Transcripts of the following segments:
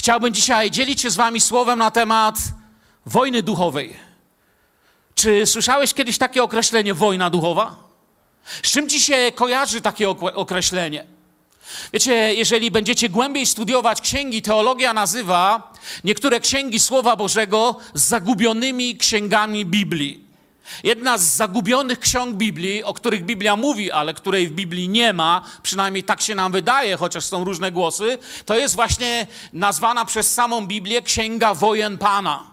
Chciałbym dzisiaj dzielić się z Wami słowem na temat wojny duchowej. Czy słyszałeś kiedyś takie określenie wojna duchowa? Z czym ci się kojarzy takie określenie? Wiecie, jeżeli będziecie głębiej studiować księgi, teologia nazywa niektóre księgi Słowa Bożego zagubionymi księgami Biblii. Jedna z zagubionych ksiąg Biblii, o których Biblia mówi, ale której w Biblii nie ma, przynajmniej tak się nam wydaje, chociaż są różne głosy, to jest właśnie nazwana przez samą Biblię Księga Wojen Pana.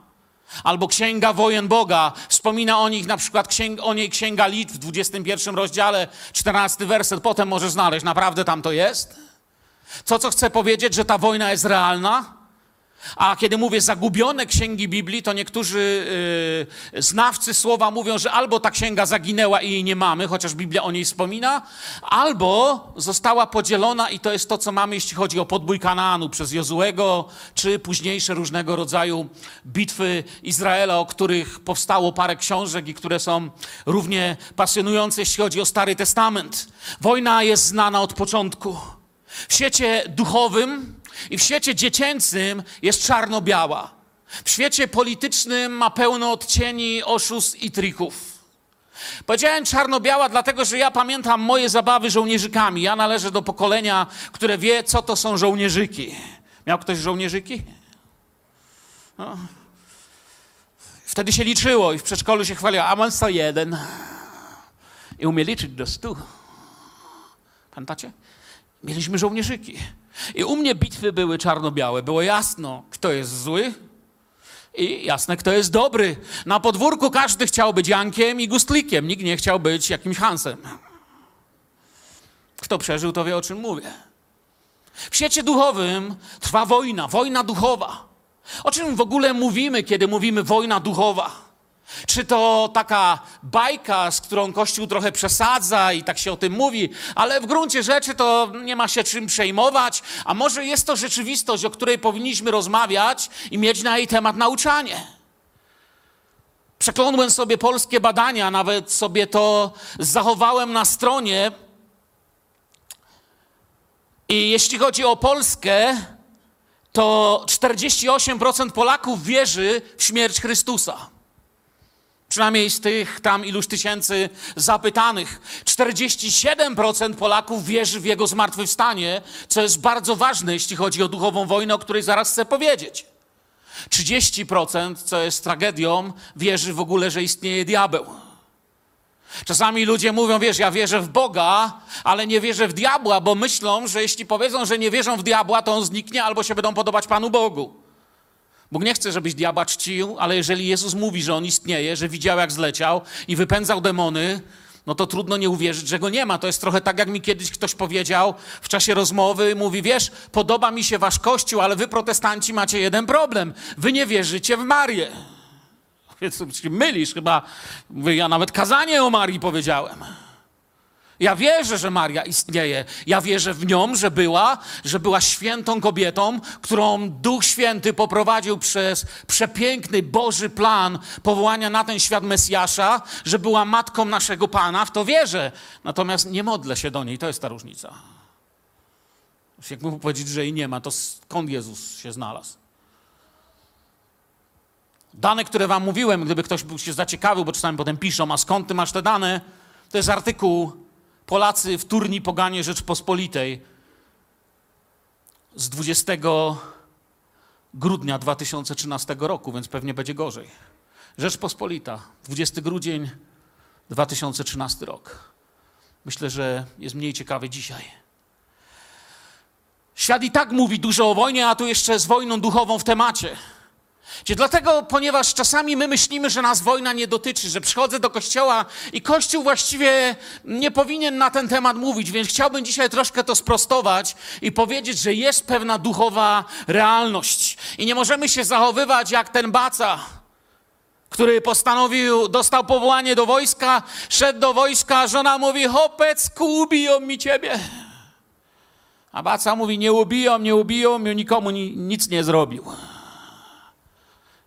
Albo Księga Wojen Boga. Wspomina o nich na przykład księg, o niej Księga Litw w 21 rozdziale, 14 werset. Potem możesz znaleźć, naprawdę tam to jest. Co, co chcę powiedzieć, że ta wojna jest realna? A kiedy mówię zagubione księgi Biblii, to niektórzy yy, znawcy słowa mówią, że albo ta księga zaginęła i jej nie mamy, chociaż Biblia o niej wspomina, albo została podzielona i to jest to, co mamy, jeśli chodzi o podbój Kanaanu przez Jozuego, czy późniejsze różnego rodzaju bitwy Izraela, o których powstało parę książek i które są równie pasjonujące, jeśli chodzi o Stary Testament. Wojna jest znana od początku. W świecie duchowym i w świecie dziecięcym jest czarno-biała. W świecie politycznym ma pełno odcieni oszustw i trików. Powiedziałem czarno-biała, dlatego że ja pamiętam moje zabawy żołnierzykami. Ja należę do pokolenia, które wie, co to są żołnierzyki. Miał ktoś żołnierzyki? No. Wtedy się liczyło i w przedszkolu się chwaliło, a mam 101. I umie liczyć do 100. Pamiętacie? Mieliśmy żołnierzyki. I u mnie bitwy były czarno-białe. Było jasno, kto jest zły i jasne, kto jest dobry. Na podwórku każdy chciał być Jankiem i Gustlikiem. Nikt nie chciał być jakimś Hansem. Kto przeżył, to wie, o czym mówię. W świecie duchowym trwa wojna, wojna duchowa. O czym w ogóle mówimy, kiedy mówimy wojna duchowa? Czy to taka bajka, z którą Kościół trochę przesadza i tak się o tym mówi, ale w gruncie rzeczy to nie ma się czym przejmować, a może jest to rzeczywistość, o której powinniśmy rozmawiać i mieć na jej temat nauczanie. Przeklądłem sobie polskie badania, nawet sobie to zachowałem na stronie. I jeśli chodzi o Polskę, to 48% Polaków wierzy w śmierć Chrystusa. Przynajmniej z tych tam iluś tysięcy zapytanych. 47% Polaków wierzy w jego zmartwychwstanie, co jest bardzo ważne, jeśli chodzi o duchową wojnę, o której zaraz chcę powiedzieć. 30%, co jest tragedią, wierzy w ogóle, że istnieje diabeł. Czasami ludzie mówią, wiesz, ja wierzę w Boga, ale nie wierzę w diabła, bo myślą, że jeśli powiedzą, że nie wierzą w diabła, to on zniknie albo się będą podobać Panu Bogu. Bóg nie chce, żebyś diabła czcił, ale jeżeli Jezus mówi, że on istnieje, że widział jak zleciał i wypędzał demony, no to trudno nie uwierzyć, że go nie ma. To jest trochę tak, jak mi kiedyś ktoś powiedział w czasie rozmowy, mówi, wiesz, podoba mi się wasz kościół, ale wy protestanci macie jeden problem. Wy nie wierzycie w Marię. Więc mylisz chyba. Ja nawet kazanie o Marii powiedziałem. Ja wierzę, że Maria istnieje. Ja wierzę w nią, że była, że była świętą kobietą, którą Duch Święty poprowadził przez przepiękny Boży plan powołania na ten świat Mesjasza, że była matką naszego Pana. W to wierzę. Natomiast nie modlę się do niej. To jest ta różnica. Jak mógł powiedzieć, że jej nie ma, to skąd Jezus się znalazł? Dane, które wam mówiłem, gdyby ktoś był się zaciekawił, bo czasami potem piszą, a skąd ty masz te dane? To jest artykuł Polacy w turni poganie Rzeczpospolitej z 20 grudnia 2013 roku, więc pewnie będzie gorzej. Rzeczpospolita, 20 grudzień 2013 rok. Myślę, że jest mniej ciekawy dzisiaj. Świat i tak mówi dużo o wojnie, a tu jeszcze z wojną duchową w temacie. Cie dlatego, ponieważ czasami my myślimy, że nas wojna nie dotyczy, że przychodzę do kościoła i kościół właściwie nie powinien na ten temat mówić, więc chciałbym dzisiaj troszkę to sprostować i powiedzieć, że jest pewna duchowa realność. I nie możemy się zachowywać jak ten baca, który postanowił, dostał powołanie do wojska, szedł do wojska, żona mówi, hopec, ubiją mi ciebie. A baca mówi, nie ubiją, nie ubiją, nikomu nic nie zrobił.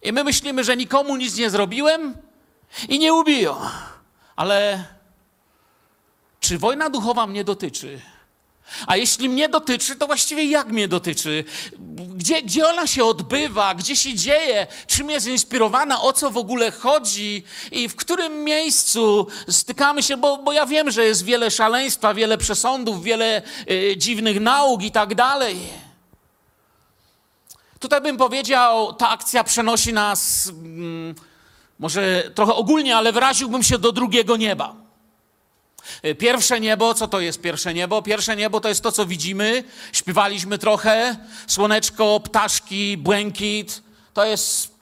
I my myślimy, że nikomu nic nie zrobiłem i nie ubiją. Ale czy wojna duchowa mnie dotyczy? A jeśli mnie dotyczy, to właściwie jak mnie dotyczy? Gdzie, gdzie ona się odbywa? Gdzie się dzieje? Czym jest inspirowana? O co w ogóle chodzi? I w którym miejscu stykamy się? Bo, bo ja wiem, że jest wiele szaleństwa, wiele przesądów, wiele y, dziwnych nauk i tak dalej. Tutaj bym powiedział, ta akcja przenosi nas, mm, może trochę ogólnie, ale wyraziłbym się do drugiego nieba. Pierwsze niebo, co to jest pierwsze niebo? Pierwsze niebo to jest to, co widzimy. Śpiewaliśmy trochę. Słoneczko, ptaszki, błękit. To jest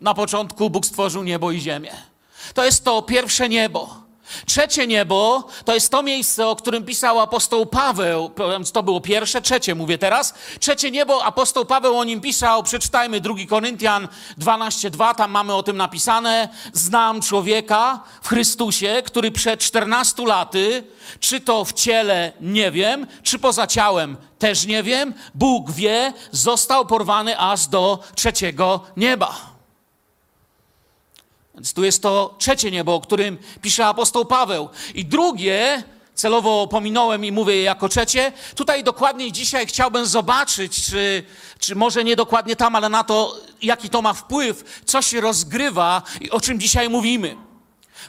na początku Bóg stworzył niebo i ziemię. To jest to pierwsze niebo. Trzecie niebo to jest to miejsce, o którym pisał apostoł Paweł. To było pierwsze, trzecie mówię teraz. Trzecie niebo, apostoł Paweł o nim pisał. Przeczytajmy 2 Koryntian 12:2, tam mamy o tym napisane. Znam człowieka w Chrystusie, który przed 14 laty, czy to w ciele, nie wiem, czy poza ciałem, też nie wiem, Bóg wie, został porwany aż do trzeciego nieba. Więc tu jest to trzecie niebo, o którym pisze apostoł Paweł. I drugie, celowo pominąłem i mówię je jako trzecie, tutaj dokładniej dzisiaj chciałbym zobaczyć, czy, czy może nie dokładnie tam, ale na to, jaki to ma wpływ, co się rozgrywa i o czym dzisiaj mówimy.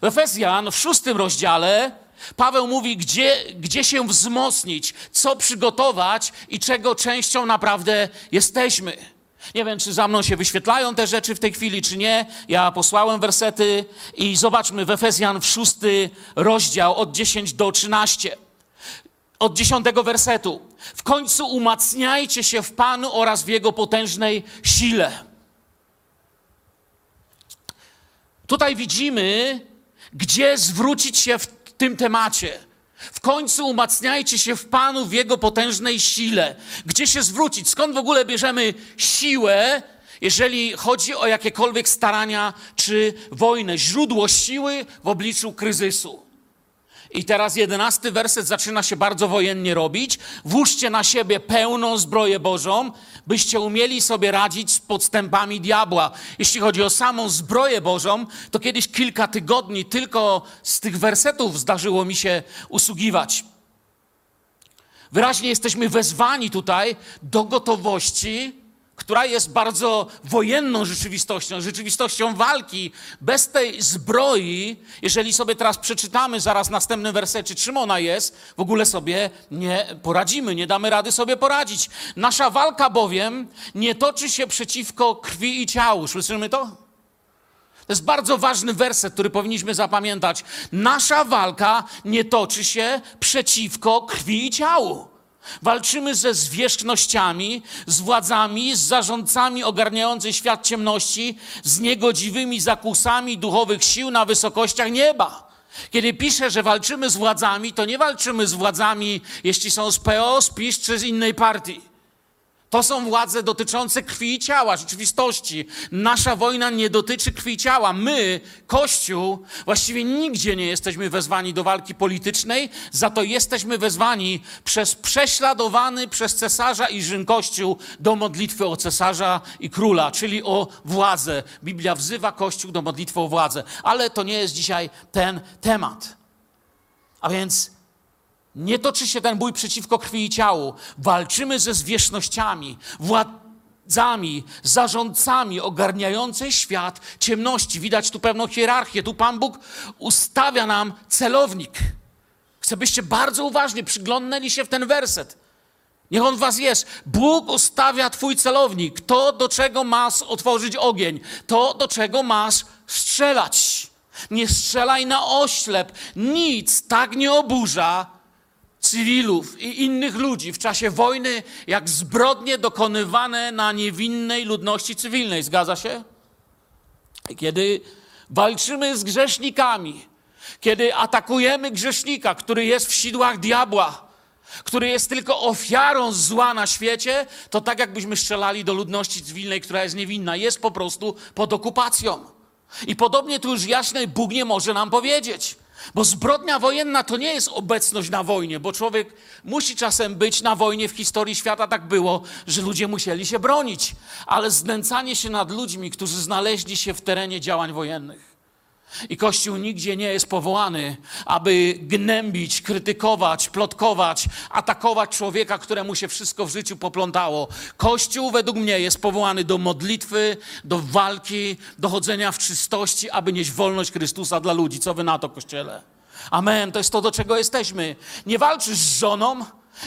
W Efezjan w szóstym rozdziale Paweł mówi, gdzie, gdzie się wzmocnić, co przygotować i czego częścią naprawdę jesteśmy. Nie wiem, czy za mną się wyświetlają te rzeczy w tej chwili, czy nie. Ja posłałem wersety i zobaczmy w Efezjan w szósty rozdział od 10 do 13. Od dziesiątego wersetu. W końcu umacniajcie się w Panu oraz w Jego potężnej sile. Tutaj widzimy, gdzie zwrócić się w tym temacie. W końcu umacniajcie się w Panu w Jego potężnej sile. Gdzie się zwrócić? Skąd w ogóle bierzemy siłę, jeżeli chodzi o jakiekolwiek starania czy wojnę? Źródło siły w obliczu kryzysu. I teraz jedenasty werset zaczyna się bardzo wojennie robić. Włóżcie na siebie pełną zbroję Bożą, byście umieli sobie radzić z podstępami diabła. Jeśli chodzi o samą zbroję Bożą, to kiedyś kilka tygodni tylko z tych wersetów zdarzyło mi się usługiwać. Wyraźnie jesteśmy wezwani tutaj do gotowości która jest bardzo wojenną rzeczywistością, rzeczywistością walki. Bez tej zbroi, jeżeli sobie teraz przeczytamy zaraz następny wersecie, czym ona jest, w ogóle sobie nie poradzimy, nie damy rady sobie poradzić. Nasza walka bowiem nie toczy się przeciwko krwi i ciału. Słyszymy to? To jest bardzo ważny werset, który powinniśmy zapamiętać. Nasza walka nie toczy się przeciwko krwi i ciału. Walczymy ze zwierzchnościami, z władzami, z zarządcami ogarniających świat ciemności, z niegodziwymi zakusami duchowych sił na wysokościach nieba. Kiedy piszę, że walczymy z władzami, to nie walczymy z władzami, jeśli są z PO, z PiS czy z innej partii. To są władze dotyczące krwi i ciała, rzeczywistości. Nasza wojna nie dotyczy krwi i ciała. My, Kościół, właściwie nigdzie nie jesteśmy wezwani do walki politycznej, za to jesteśmy wezwani przez prześladowany przez cesarza i Rzym Kościół do modlitwy o cesarza i króla, czyli o władzę. Biblia wzywa Kościół do modlitwy o władzę, ale to nie jest dzisiaj ten temat. A więc nie toczy się ten bój przeciwko krwi i ciału. Walczymy ze zwierzchnościami, władzami, zarządcami ogarniającej świat ciemności. Widać tu pewną hierarchię. Tu Pan Bóg ustawia nam celownik. Chcę, byście bardzo uważnie przyglądnęli się w ten werset. Niech on was jest. Bóg ustawia twój celownik. To, do czego masz otworzyć ogień. To, do czego masz strzelać. Nie strzelaj na oślep. Nic tak nie oburza cywilów i innych ludzi w czasie wojny, jak zbrodnie dokonywane na niewinnej ludności cywilnej. Zgadza się? Kiedy walczymy z grzesznikami, kiedy atakujemy grzesznika, który jest w sidłach diabła, który jest tylko ofiarą zła na świecie, to tak jakbyśmy strzelali do ludności cywilnej, która jest niewinna, jest po prostu pod okupacją. I podobnie tu już jasne Bóg nie może nam powiedzieć. Bo zbrodnia wojenna to nie jest obecność na wojnie, bo człowiek musi czasem być na wojnie. W historii świata tak było, że ludzie musieli się bronić. Ale znęcanie się nad ludźmi, którzy znaleźli się w terenie działań wojennych, I Kościół nigdzie nie jest powołany, aby gnębić, krytykować, plotkować, atakować człowieka, któremu się wszystko w życiu poplątało. Kościół według mnie jest powołany do modlitwy, do walki, do chodzenia w czystości, aby nieść wolność Chrystusa dla ludzi. Co wy na to, Kościele? Amen. To jest to, do czego jesteśmy. Nie walczysz z żoną,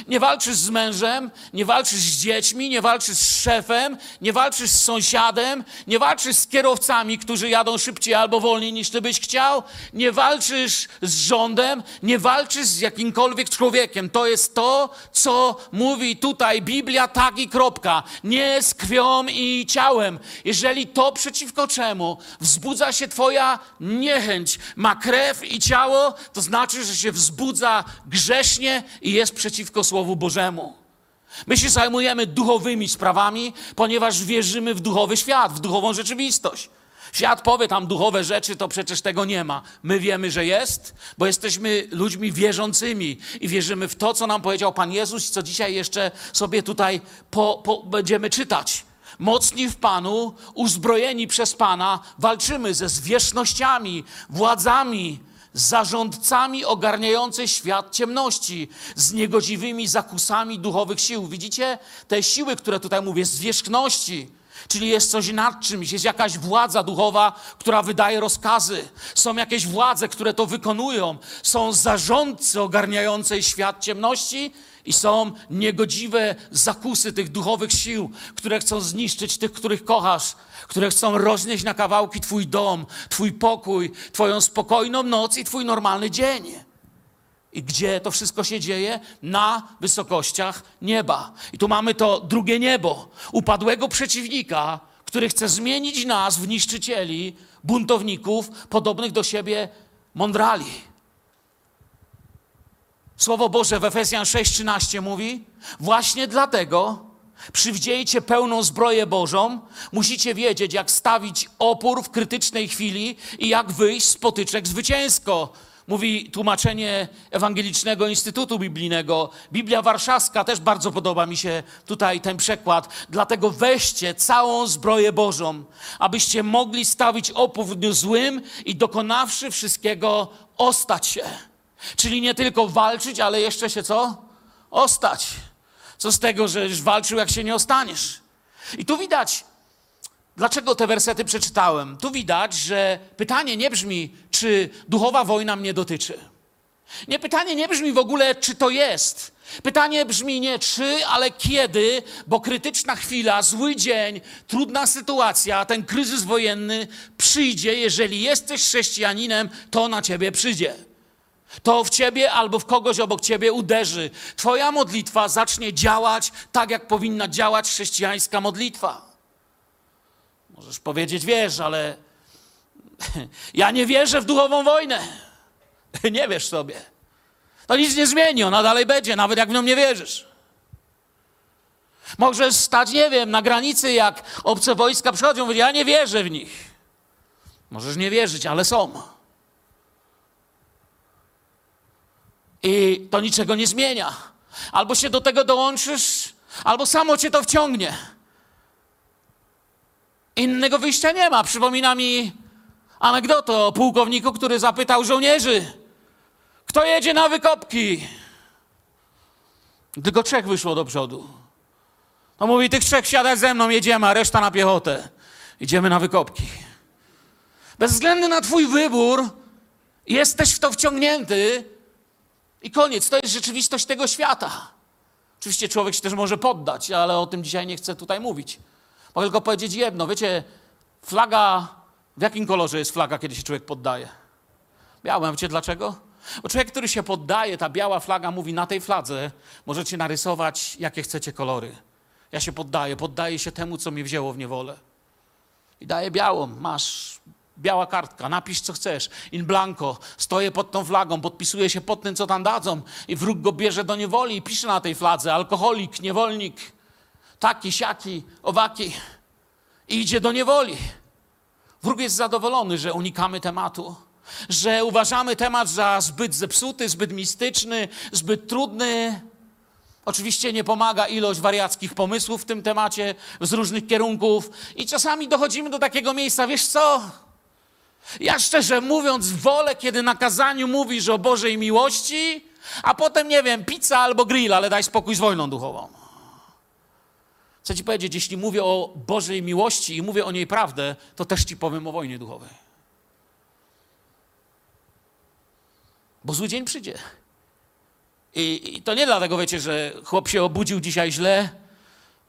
nie walczysz z mężem, nie walczysz z dziećmi, nie walczysz z szefem, nie walczysz z sąsiadem, nie walczysz z kierowcami, którzy jadą szybciej albo wolniej niż ty byś chciał, nie walczysz z rządem, nie walczysz z jakimkolwiek człowiekiem. To jest to, co mówi tutaj Biblia, tak i kropka. Nie z krwią i ciałem. Jeżeli to przeciwko czemu wzbudza się twoja niechęć, ma krew i ciało, to znaczy, że się wzbudza grześnie i jest przeciwko Słowu Bożemu. My się zajmujemy duchowymi sprawami, ponieważ wierzymy w duchowy świat, w duchową rzeczywistość. Świat powie tam duchowe rzeczy, to przecież tego nie ma. My wiemy, że jest, bo jesteśmy ludźmi wierzącymi i wierzymy w to, co nam powiedział Pan Jezus co dzisiaj jeszcze sobie tutaj po, po, będziemy czytać. Mocni w Panu, uzbrojeni przez Pana, walczymy ze zwierzchnościami, władzami, zarządcami ogarniającej świat ciemności, z niegodziwymi zakusami duchowych sił. Widzicie te siły, które tutaj mówię, zwierzchności. Czyli jest coś nad czymś, jest jakaś władza duchowa, która wydaje rozkazy. Są jakieś władze, które to wykonują. Są zarządcy ogarniającej świat ciemności i są niegodziwe zakusy tych duchowych sił, które chcą zniszczyć tych, których kochasz, które chcą roznieść na kawałki Twój dom, Twój pokój, Twoją spokojną noc i Twój normalny dzień. I gdzie to wszystko się dzieje? Na wysokościach nieba. I tu mamy to drugie niebo, upadłego przeciwnika, który chce zmienić nas w niszczycieli, buntowników, podobnych do siebie mądrali. Słowo Boże w Efezjan 6:13 mówi: Właśnie dlatego przywdziejcie pełną zbroję Bożą, musicie wiedzieć, jak stawić opór w krytycznej chwili i jak wyjść z potyczek zwycięsko. Mówi tłumaczenie Ewangelicznego Instytutu Biblijnego. Biblia Warszawska też bardzo podoba mi się tutaj ten przekład. Dlatego weźcie całą zbroję Bożą, abyście mogli stawić opór w dniu złym i dokonawszy wszystkiego, ostać się. Czyli nie tylko walczyć, ale jeszcze się co? Ostać. Co z tego, że już walczył, jak się nie ostaniesz? I tu widać, dlaczego te wersety przeczytałem. Tu widać, że pytanie nie brzmi, czy duchowa wojna mnie dotyczy. Nie, pytanie nie brzmi w ogóle, czy to jest. Pytanie brzmi nie czy, ale kiedy, bo krytyczna chwila, zły dzień, trudna sytuacja, ten kryzys wojenny przyjdzie. Jeżeli jesteś chrześcijaninem, to na ciebie przyjdzie. To w ciebie albo w kogoś obok ciebie uderzy. Twoja modlitwa zacznie działać tak, jak powinna działać chrześcijańska modlitwa. Możesz powiedzieć, wiesz, ale ja nie wierzę w duchową wojnę. Nie wiesz sobie. To nic nie zmieni, ona dalej będzie, nawet jak w nią nie wierzysz. Możesz stać, nie wiem, na granicy, jak obce wojska przychodzą, mówić, ja nie wierzę w nich. Możesz nie wierzyć, ale są. I to niczego nie zmienia. Albo się do tego dołączysz, albo samo cię to wciągnie. Innego wyjścia nie ma. Przypomina mi anegdotę o pułkowniku, który zapytał żołnierzy, kto jedzie na wykopki? Tylko trzech wyszło do przodu. No mówi, tych trzech siadać ze mną, jedziemy, a reszta na piechotę. Idziemy na wykopki. Bez względu na twój wybór, jesteś w to wciągnięty i koniec. To jest rzeczywistość tego świata. Oczywiście człowiek się też może poddać, ale o tym dzisiaj nie chcę tutaj mówić. Mogę tylko powiedzieć jedno. Wiecie, flaga, w jakim kolorze jest flaga, kiedy się człowiek poddaje? Białym. Wiecie dlaczego? Bo człowiek, który się poddaje, ta biała flaga mówi, na tej fladze możecie narysować, jakie chcecie kolory. Ja się poddaję, poddaję się temu, co mnie wzięło w niewolę. I daję białą. Masz biała kartka, napisz co chcesz, in blanco, stoję pod tą flagą, podpisuję się pod tym, co tam dadzą i wróg go bierze do niewoli i pisze na tej fladze, alkoholik, niewolnik, taki, siaki, owaki i idzie do niewoli. Wróg jest zadowolony, że unikamy tematu, że uważamy temat za zbyt zepsuty, zbyt mistyczny, zbyt trudny. Oczywiście nie pomaga ilość wariackich pomysłów w tym temacie z różnych kierunków i czasami dochodzimy do takiego miejsca, wiesz co? Ja szczerze mówiąc, wolę, kiedy na kazaniu mówisz o Bożej miłości, a potem, nie wiem, pizza albo grill, ale daj spokój z wojną duchową. Chcę ci powiedzieć, jeśli mówię o Bożej miłości i mówię o niej prawdę, to też ci powiem o wojnie duchowej. Bo zły dzień przyjdzie. I, I, to nie dlatego, wiecie, że chłop się obudził dzisiaj źle,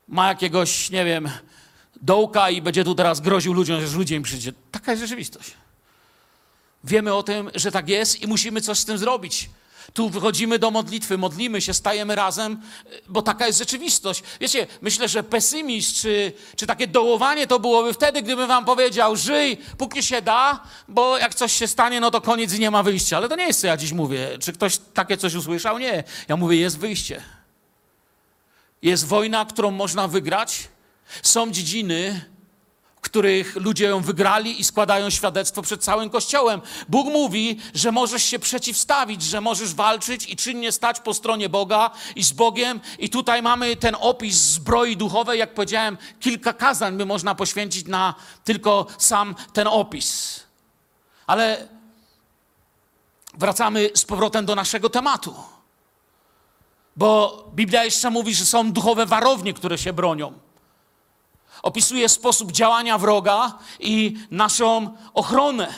ma jakiegoś, nie wiem, dołka i będzie tu teraz groził ludziom, że zły dzień przyjdzie. Taka jest rzeczywistość. Wiemy o tym, że tak jest i musimy coś z tym zrobić. Tu wychodzimy do modlitwy, modlimy się, stajemy razem, bo taka jest rzeczywistość. Wiecie, myślę, że pesymizm czy, czy takie dołowanie to byłoby wtedy, gdybym wam powiedział, żyj, póki się da, bo jak coś się stanie, no to koniec i nie ma wyjścia. Ale to nie jest, co ja dziś mówię. Czy ktoś takie coś usłyszał? Nie. Ja mówię, jest wyjście. Jest wojna, którą można wygrać. Są dziedziny, których ludzie ją wygrali i składają świadectwo przed całym Kościołem. Bóg mówi, że możesz się przeciwstawić, że możesz walczyć i czynnie stać po stronie Boga i z Bogiem. I tutaj mamy ten opis zbroi duchowej, jak powiedziałem, kilka kazań by można poświęcić na tylko sam ten opis. Ale wracamy z powrotem do naszego tematu. Bo Biblia jeszcze mówi, że są duchowe warownie, które się bronią opisuje sposób działania wroga i naszą ochronę.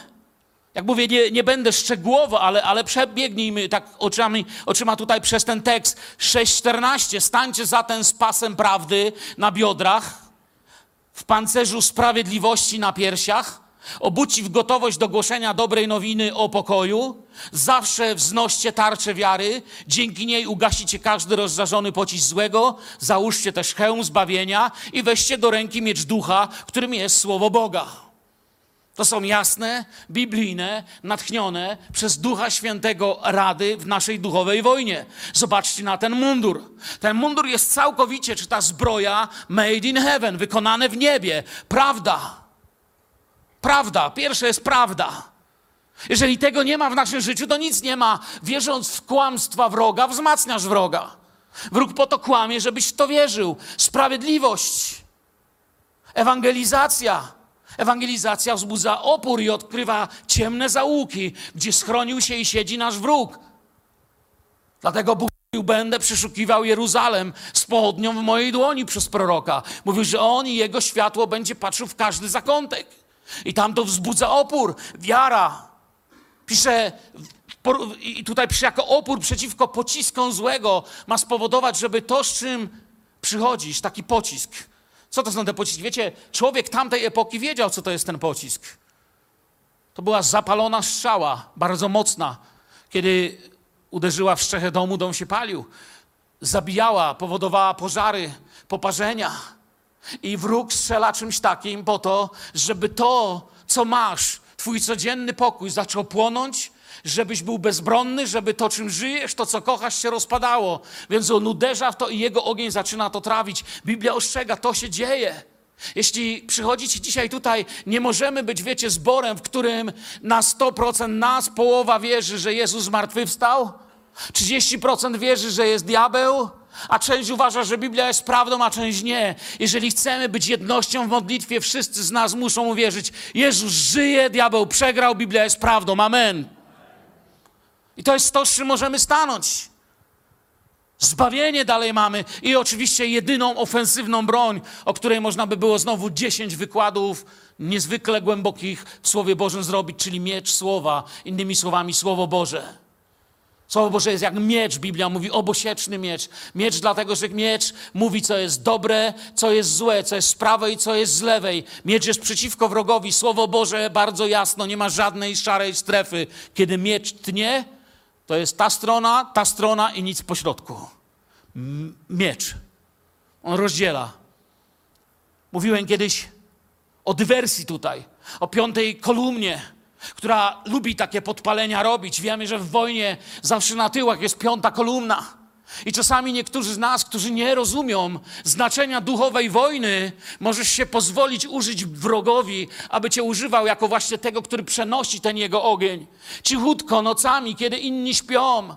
Jak mówię, nie, nie będę szczegółowo, ale, ale przebiegnijmy tak oczami, oczyma tutaj przez ten tekst 6.14. Stańcie zatem z pasem prawdy na biodrach, w pancerzu sprawiedliwości na piersiach, Obudźcie w gotowość do głoszenia dobrej nowiny o pokoju. Zawsze wznoście tarczę wiary. Dzięki niej ugasicie każdy rozżarzony pocisk złego. Załóżcie też hełm zbawienia i weźcie do ręki miecz ducha, którym jest Słowo Boga. To są jasne, biblijne, natchnione przez Ducha Świętego rady w naszej duchowej wojnie. Zobaczcie na ten mundur. Ten mundur jest całkowicie, czy ta zbroja, made in heaven, wykonane w niebie. Prawda. Prawda. Pierwsze jest prawda. Jeżeli tego nie ma w naszym życiu, to nic nie ma. Wierząc w kłamstwa wroga, wzmacniasz wroga. Wróg po to kłamie, żebyś w to wierzył. Sprawiedliwość. Ewangelizacja. Ewangelizacja wzbudza opór i odkrywa ciemne zaułki, gdzie schronił się i siedzi nasz wróg. Dlatego Bóg mówił, będę przeszukiwał Jeruzalem z południą w mojej dłoni przez proroka. Mówił, że on i jego światło będzie patrzył w każdy zakątek. I tam to wzbudza opór, wiara. Pisze, i tutaj pisze, jako opór przeciwko pociskom złego ma spowodować, żeby to, z czym przychodzisz, taki pocisk. Co to są te pociski? Wiecie, człowiek tamtej epoki wiedział, co to jest ten pocisk. To była zapalona strzała, bardzo mocna. Kiedy uderzyła w strzechę domu, dom się palił. Zabijała, powodowała pożary, poparzenia. I wróg strzela czymś takim po to, żeby to, co masz, twój codzienny pokój zaczął płonąć, żebyś był bezbronny, żeby to, czym żyjesz, to, co kochasz, się rozpadało. Więc on uderza w to i jego ogień zaczyna to trawić. Biblia ostrzega, to się dzieje. Jeśli przychodzicie dzisiaj tutaj, nie możemy być, wiecie, zborem, w którym na 100% nas połowa wierzy, że Jezus zmartwychwstał, 30% wierzy, że jest diabeł, a część uważa, że Biblia jest prawdą, a część nie. Jeżeli chcemy być jednością w modlitwie, wszyscy z nas muszą uwierzyć: Jezus żyje, diabeł przegrał, Biblia jest prawdą. Amen. I to jest to, z czym możemy stanąć. Zbawienie dalej mamy i oczywiście jedyną ofensywną broń, o której można by było znowu 10 wykładów niezwykle głębokich w Słowie Bożym zrobić, czyli miecz Słowa, innymi słowami Słowo Boże. Słowo Boże jest jak miecz, Biblia mówi obosieczny miecz. Miecz dlatego, że miecz mówi, co jest dobre, co jest złe, co jest z prawej, co jest z lewej. Miecz jest przeciwko wrogowi. Słowo Boże bardzo jasno, nie ma żadnej szarej strefy. Kiedy miecz tnie, to jest ta strona, ta strona i nic pośrodku. Miecz. On rozdziela. Mówiłem kiedyś o dywersji tutaj, o piątej kolumnie która lubi takie podpalenia robić. Wiemy, że w wojnie zawsze na tyłach jest piąta kolumna. I czasami niektórzy z nas, którzy nie rozumią znaczenia duchowej wojny, możesz się pozwolić użyć wrogowi, aby cię używał jako właśnie tego, który przenosi ten jego ogień. Cichutko, nocami, kiedy inni śpią.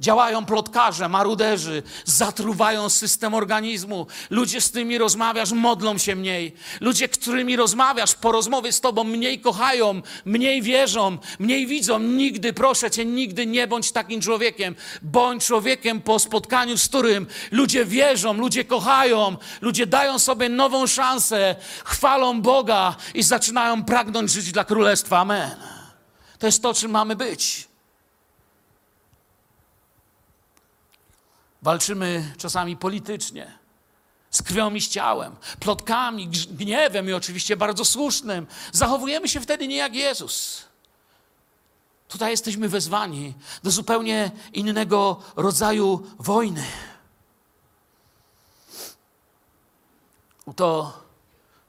Działają plotkarze, maruderzy, zatruwają system organizmu. Ludzie, z którymi rozmawiasz, modlą się mniej. Ludzie, którymi rozmawiasz, po rozmowie z tobą mniej kochają, mniej wierzą, mniej widzą. Nigdy, proszę cię, nigdy nie bądź takim człowiekiem. Bądź człowiekiem po spotkaniu, z którym ludzie wierzą, ludzie kochają, ludzie dają sobie nową szansę, chwalą Boga i zaczynają pragnąć żyć dla Królestwa. Amen. To jest to, czym mamy być. Walczymy czasami politycznie, z krwią i z ciałem, plotkami, gniewem i oczywiście bardzo słusznym. Zachowujemy się wtedy nie jak Jezus. Tutaj jesteśmy wezwani do zupełnie innego rodzaju wojny. To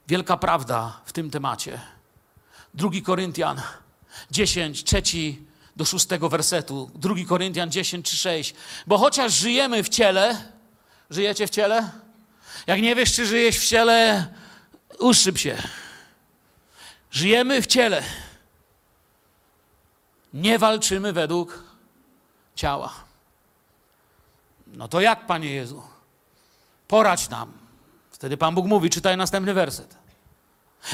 wielka prawda w tym temacie. Drugi Koryntian 10, trzeci do szóstego wersetu. 2 Koryntian 10 czy 6. Bo chociaż żyjemy w ciele, żyjecie w ciele? Jak nie wiesz, czy żyjesz w ciele, uszyb się. Żyjemy w ciele. Nie walczymy według ciała. No to jak, Panie Jezu? Poradź nam. Wtedy Pan Bóg mówi, czytaj następny werset.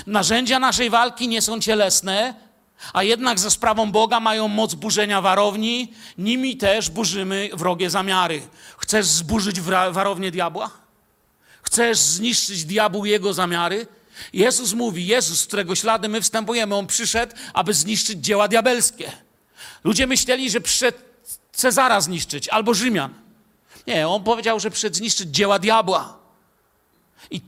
Narzędzia naszej walki nie są cielesne, a jednak za sprawą Boga mają moc burzenia warowni, nimi też burzymy wrogie zamiary. Chcesz zburzyć warownię diabła? Chcesz zniszczyć diabłu jego zamiary? Jezus mówi, Jezus, z którego ślady my wstępujemy, on przyszedł, aby zniszczyć dzieła diabelskie. Ludzie myśleli, że przyszedł Cezara zniszczyć albo Rzymian. Nie, on powiedział, że przyszedł zniszczyć dzieła diabła. I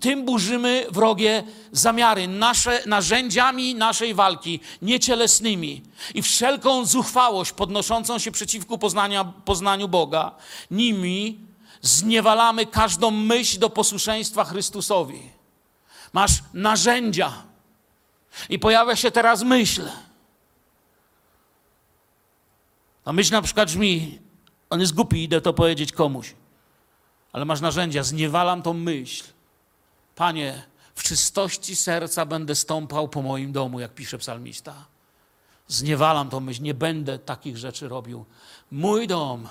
tym burzymy wrogie zamiary, nasze, narzędziami naszej walki, niecielesnymi. I wszelką zuchwałość podnoszącą się przeciwko poznania, poznaniu Boga, nimi zniewalamy każdą myśl do posłuszeństwa Chrystusowi. Masz narzędzia. I pojawia się teraz myśl. A myśl na przykład brzmi, on jest głupi, idę to powiedzieć komuś ale masz narzędzia. Zniewalam tą myśl. Panie, w czystości serca będę stąpał po moim domu, jak pisze psalmista. Zniewalam tą myśl, nie będę takich rzeczy robił. Mój dom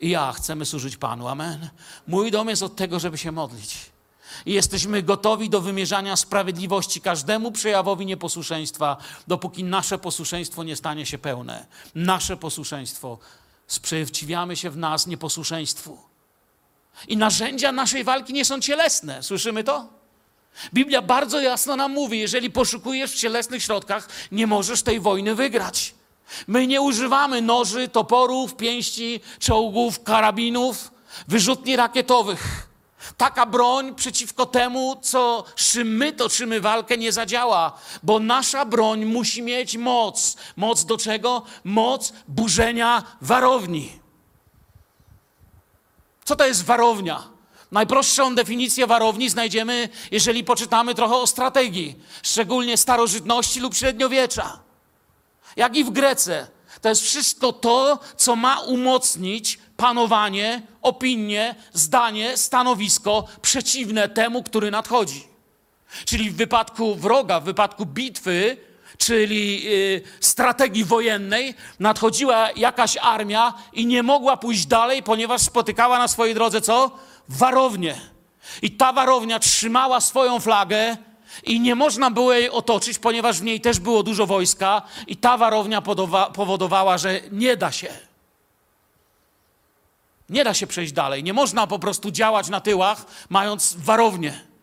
i ja chcemy służyć Panu. Amen. Mój dom jest od tego, żeby się modlić. I jesteśmy gotowi do wymierzania sprawiedliwości każdemu przejawowi nieposłuszeństwa, dopóki nasze posłuszeństwo nie stanie się pełne. Nasze posłuszeństwo. Sprzeciwiamy się w nas nieposłuszeństwu. I narzędzia naszej walki nie są cielesne. Słyszymy to? Biblia bardzo jasno nam mówi, jeżeli poszukujesz w cielesnych środkach, nie możesz tej wojny wygrać. My nie używamy noży, toporów, pięści, czołgów, karabinów, wyrzutni rakietowych. Taka broń przeciwko temu, co, czym my toczymy walkę, nie zadziała, bo nasza broń musi mieć moc. Moc do czego? Moc burzenia warowni. Co to jest warownia? Najprostszą definicję warowni znajdziemy, jeżeli poczytamy trochę o strategii, szczególnie starożytności lub średniowiecza. Jak i w Grece. To jest wszystko to, co ma umocnić panowanie, opinię, zdanie, stanowisko przeciwne temu, który nadchodzi. Czyli w wypadku wroga, w wypadku bitwy, czyli y, strategii wojennej, nadchodziła jakaś armia i nie mogła pójść dalej, ponieważ spotykała na swojej drodze co? Warownię. I ta warownia trzymała swoją flagę i nie można było jej otoczyć, ponieważ w niej też było dużo wojska i ta warownia powodowała, że nie da się. Nie da się przejść dalej. Nie można po prostu działać na tyłach, mając warownię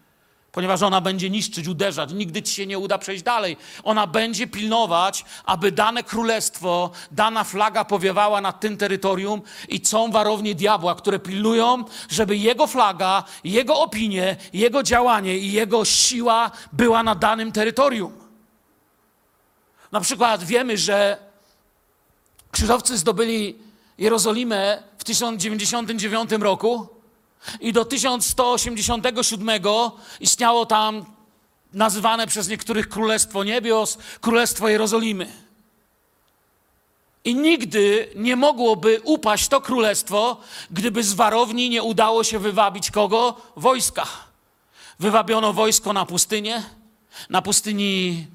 ponieważ ona będzie niszczyć, uderzać. Nigdy ci się nie uda przejść dalej. Ona będzie pilnować, aby dane królestwo, dana flaga powiewała nad tym terytorium i są warownie diabła, które pilnują, żeby jego flaga, jego opinie, jego działanie i jego siła była na danym terytorium. Na przykład wiemy, że krzyżowcy zdobyli Jerozolimę w 1099 roku i do 1187 istniało tam nazywane przez niektórych Królestwo Niebios, Królestwo Jerozolimy. I nigdy nie mogłoby upaść to królestwo, gdyby z warowni nie udało się wywabić kogo? Wojska. Wywabiono wojsko na pustynię. Na pustyni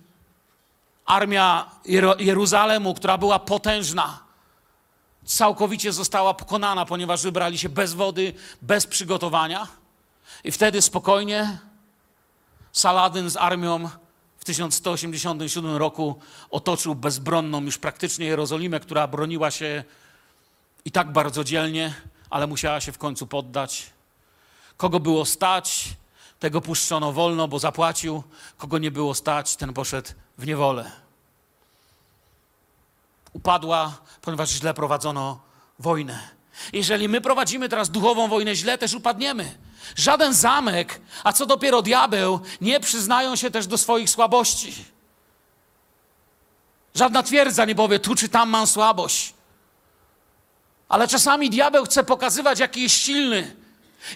armia Jeruzalemu, która była potężna, całkowicie została pokonana, ponieważ wybrali się bez wody, bez przygotowania. I wtedy spokojnie Saladyn z armią w 1187 roku otoczył bezbronną już praktycznie Jerozolimę, która broniła się i tak bardzo dzielnie, ale musiała się w końcu poddać. Kogo było stać, tego puszczono wolno, bo zapłacił. Kogo nie było stać, ten poszedł w niewolę. Upadła, ponieważ źle prowadzono wojnę. Jeżeli my prowadzimy teraz duchową wojnę źle, też upadniemy. Żaden zamek, a co dopiero diabeł, nie przyznają się też do swoich słabości. Żadna twierdza nie powie, tu czy tam mam słabość. Ale czasami diabeł chce pokazywać, jaki jest silny.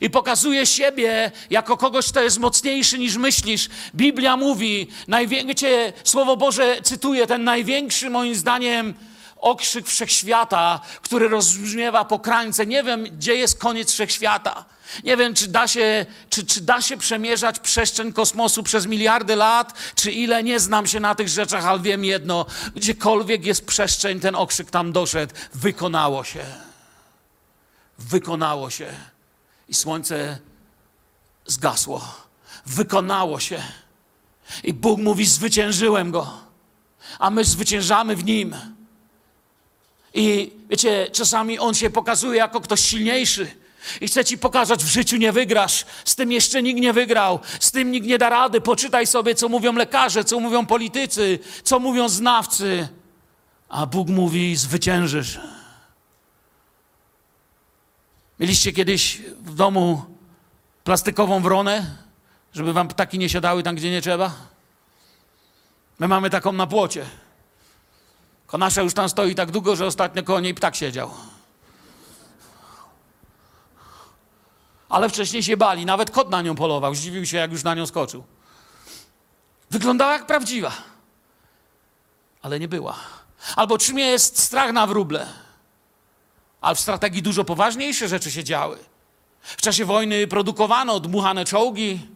I pokazuje siebie jako kogoś, kto jest mocniejszy niż myślisz. Biblia mówi, najwię- wiecie, Słowo Boże cytuje ten największy, moim zdaniem, okrzyk wszechświata, który rozbrzmiewa po krańce. Nie wiem, gdzie jest koniec wszechświata. Nie wiem, czy da, się, czy, czy da się przemierzać przestrzeń kosmosu przez miliardy lat, czy ile. Nie znam się na tych rzeczach, ale wiem jedno. Gdziekolwiek jest przestrzeń, ten okrzyk tam doszedł. Wykonało się. Wykonało się. I słońce zgasło. Wykonało się. I Bóg mówi: Zwyciężyłem go. A my zwyciężamy w nim. I wiecie, czasami on się pokazuje jako ktoś silniejszy. I chce ci pokazać, w życiu nie wygrasz. Z tym jeszcze nikt nie wygrał. Z tym nikt nie da rady. Poczytaj sobie, co mówią lekarze, co mówią politycy, co mówią znawcy. A Bóg mówi: zwyciężysz. Mieliście kiedyś w domu plastikową wronę, żeby wam ptaki nie siadały tam, gdzie nie trzeba? My mamy taką na płocie. Tylko nasza już tam stoi tak długo, że ostatnio koło niej ptak siedział. Ale wcześniej się bali, nawet kot na nią polował, zdziwił się, jak już na nią skoczył. Wyglądała jak prawdziwa, ale nie była. Albo czym jest strach na wróble? Ale w strategii dużo poważniejsze rzeczy się działy. W czasie wojny produkowano dmuchane czołgi.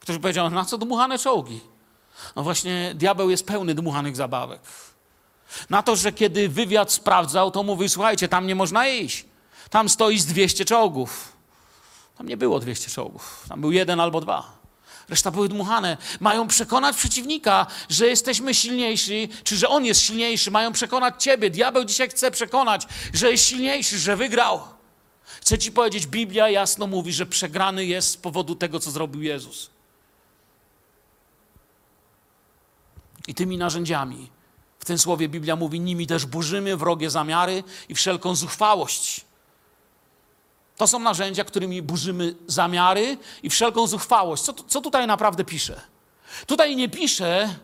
Ktoś powiedział, na co dmuchane czołgi? No właśnie, diabeł jest pełny dmuchanych zabawek. Na to, że kiedy wywiad sprawdzał, to mówił, słuchajcie, tam nie można iść. Tam stoi z 200 czołgów. Tam nie było 200 czołgów. Tam był jeden albo dwa. Reszta były dmuchane. Mają przekonać przeciwnika, że jesteśmy silniejsi, czy że on jest silniejszy. Mają przekonać ciebie. Diabeł dzisiaj chce przekonać, że jest silniejszy, że wygrał. Chcę ci powiedzieć, Biblia jasno mówi, że przegrany jest z powodu tego, co zrobił Jezus. I tymi narzędziami, w tym słowie Biblia mówi, nimi też burzymy wrogie zamiary i wszelką zuchwałość. To są narzędzia, którymi burzymy zamiary i wszelką zuchwałość. Co, co tutaj naprawdę pisze? Tutaj nie pisze,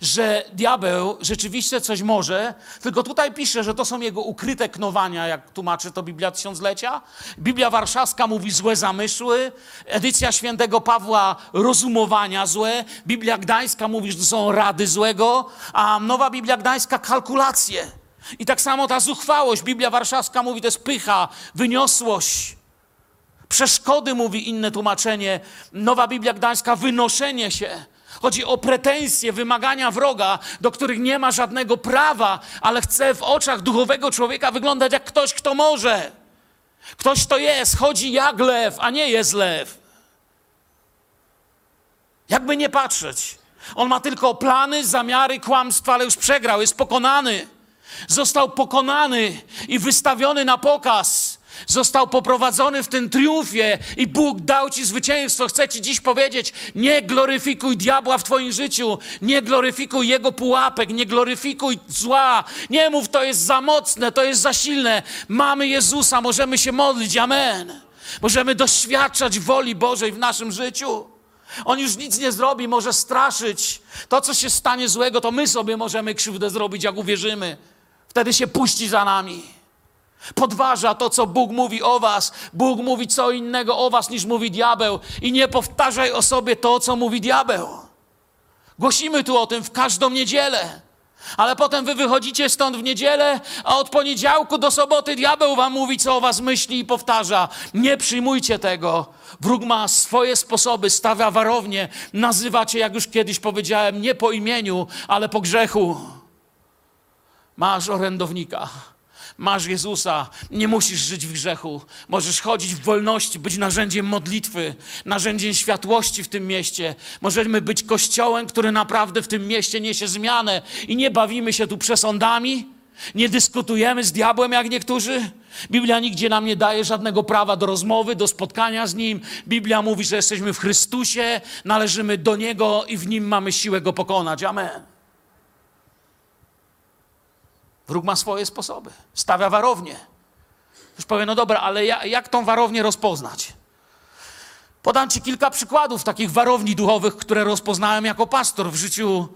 że diabeł rzeczywiście coś może, tylko tutaj pisze, że to są jego ukryte knowania, jak tłumaczy to Biblia Tysiąclecia. Biblia Warszawska mówi złe zamysły, edycja świętego Pawła rozumowania złe, Biblia Gdańska mówi, że to są rady złego, a nowa Biblia Gdańska kalkulacje. I tak samo ta zuchwałość, Biblia Warszawska mówi, to jest pycha, wyniosłość. Przeszkody, mówi inne tłumaczenie. Nowa Biblia Gdańska, wynoszenie się. Chodzi o pretensje, wymagania wroga, do których nie ma żadnego prawa, ale chce w oczach duchowego człowieka wyglądać jak ktoś, kto może. Ktoś, kto jest, chodzi jak lew, a nie jest lew. Jakby nie patrzeć. On ma tylko plany, zamiary, kłamstwa, ale już przegrał, jest pokonany. Został pokonany i wystawiony na pokaz. Został poprowadzony w tym triumfie i Bóg dał ci zwycięstwo. Chcę ci dziś powiedzieć, nie gloryfikuj diabła w twoim życiu, nie gloryfikuj jego pułapek, nie gloryfikuj zła. Nie mów, to jest za mocne, to jest za silne. Mamy Jezusa, możemy się modlić, amen. Możemy doświadczać woli Bożej w naszym życiu. On już nic nie zrobi, może straszyć. To, co się stanie złego, to my sobie możemy krzywdę zrobić, jak uwierzymy. Wtedy się puści za nami. Podważa to, co Bóg mówi o was. Bóg mówi co innego o was, niż mówi diabeł. I nie powtarzaj o sobie to, co mówi diabeł. Głosimy tu o tym w każdą niedzielę. Ale potem wy wychodzicie stąd w niedzielę, a od poniedziałku do soboty diabeł wam mówi, co o was myśli i powtarza. Nie przyjmujcie tego. Wróg ma swoje sposoby, stawia warownie, nazywa cię, jak już kiedyś powiedziałem, nie po imieniu, ale po grzechu. Masz orędownika Masz Jezusa, nie musisz żyć w grzechu. Możesz chodzić w wolności, być narzędziem modlitwy, narzędziem światłości w tym mieście. Możemy być kościołem, który naprawdę w tym mieście niesie zmianę i nie bawimy się tu przesądami, nie dyskutujemy z diabłem jak niektórzy. Biblia nigdzie nam nie daje żadnego prawa do rozmowy, do spotkania z Nim. Biblia mówi, że jesteśmy w Chrystusie, należymy do Niego i w Nim mamy siłę Go pokonać. Amen. Wróg ma swoje sposoby. Stawia warownię. Już powie, no dobra, ale ja, jak tą warownię rozpoznać? Podam Ci kilka przykładów takich warowni duchowych, które rozpoznałem jako pastor w życiu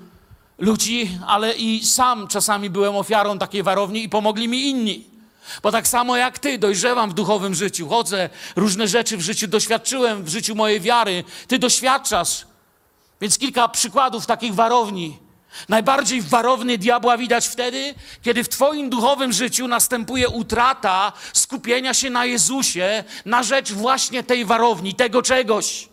ludzi, ale i sam czasami byłem ofiarą takiej warowni i pomogli mi inni. Bo tak samo jak Ty dojrzewam w duchowym życiu, chodzę, różne rzeczy w życiu doświadczyłem, w życiu mojej wiary. Ty doświadczasz. Więc kilka przykładów takich warowni. Najbardziej warowny diabła widać wtedy, kiedy w Twoim duchowym życiu następuje utrata skupienia się na Jezusie na rzecz właśnie tej warowni, tego czegoś.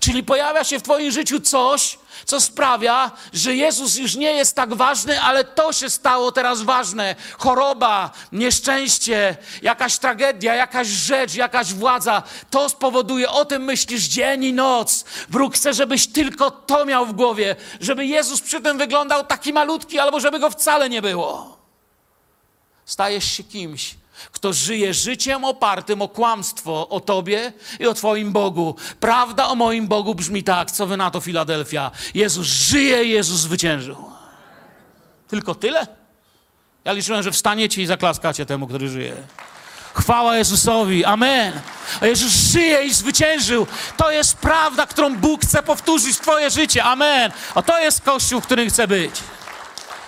Czyli pojawia się w Twoim życiu coś, co sprawia, że Jezus już nie jest tak ważny, ale to się stało teraz ważne. Choroba, nieszczęście, jakaś tragedia, jakaś rzecz, jakaś władza. To spowoduje, o tym myślisz dzień i noc. Wróg chce, żebyś tylko to miał w głowie, żeby Jezus przy tym wyglądał taki malutki, albo żeby go wcale nie było. Stajesz się kimś, kto żyje życiem opartym o kłamstwo o Tobie i o Twoim Bogu. Prawda o moim Bogu brzmi tak, co Wy na to, Filadelfia? Jezus żyje, Jezus zwyciężył. Tylko tyle? Ja liczyłem, że wstaniecie i zaklaskacie temu, który żyje. Chwała Jezusowi, amen. A Jezus żyje i zwyciężył. To jest prawda, którą Bóg chce powtórzyć w Twoje życie, amen. A to jest Kościół, w którym chcę być.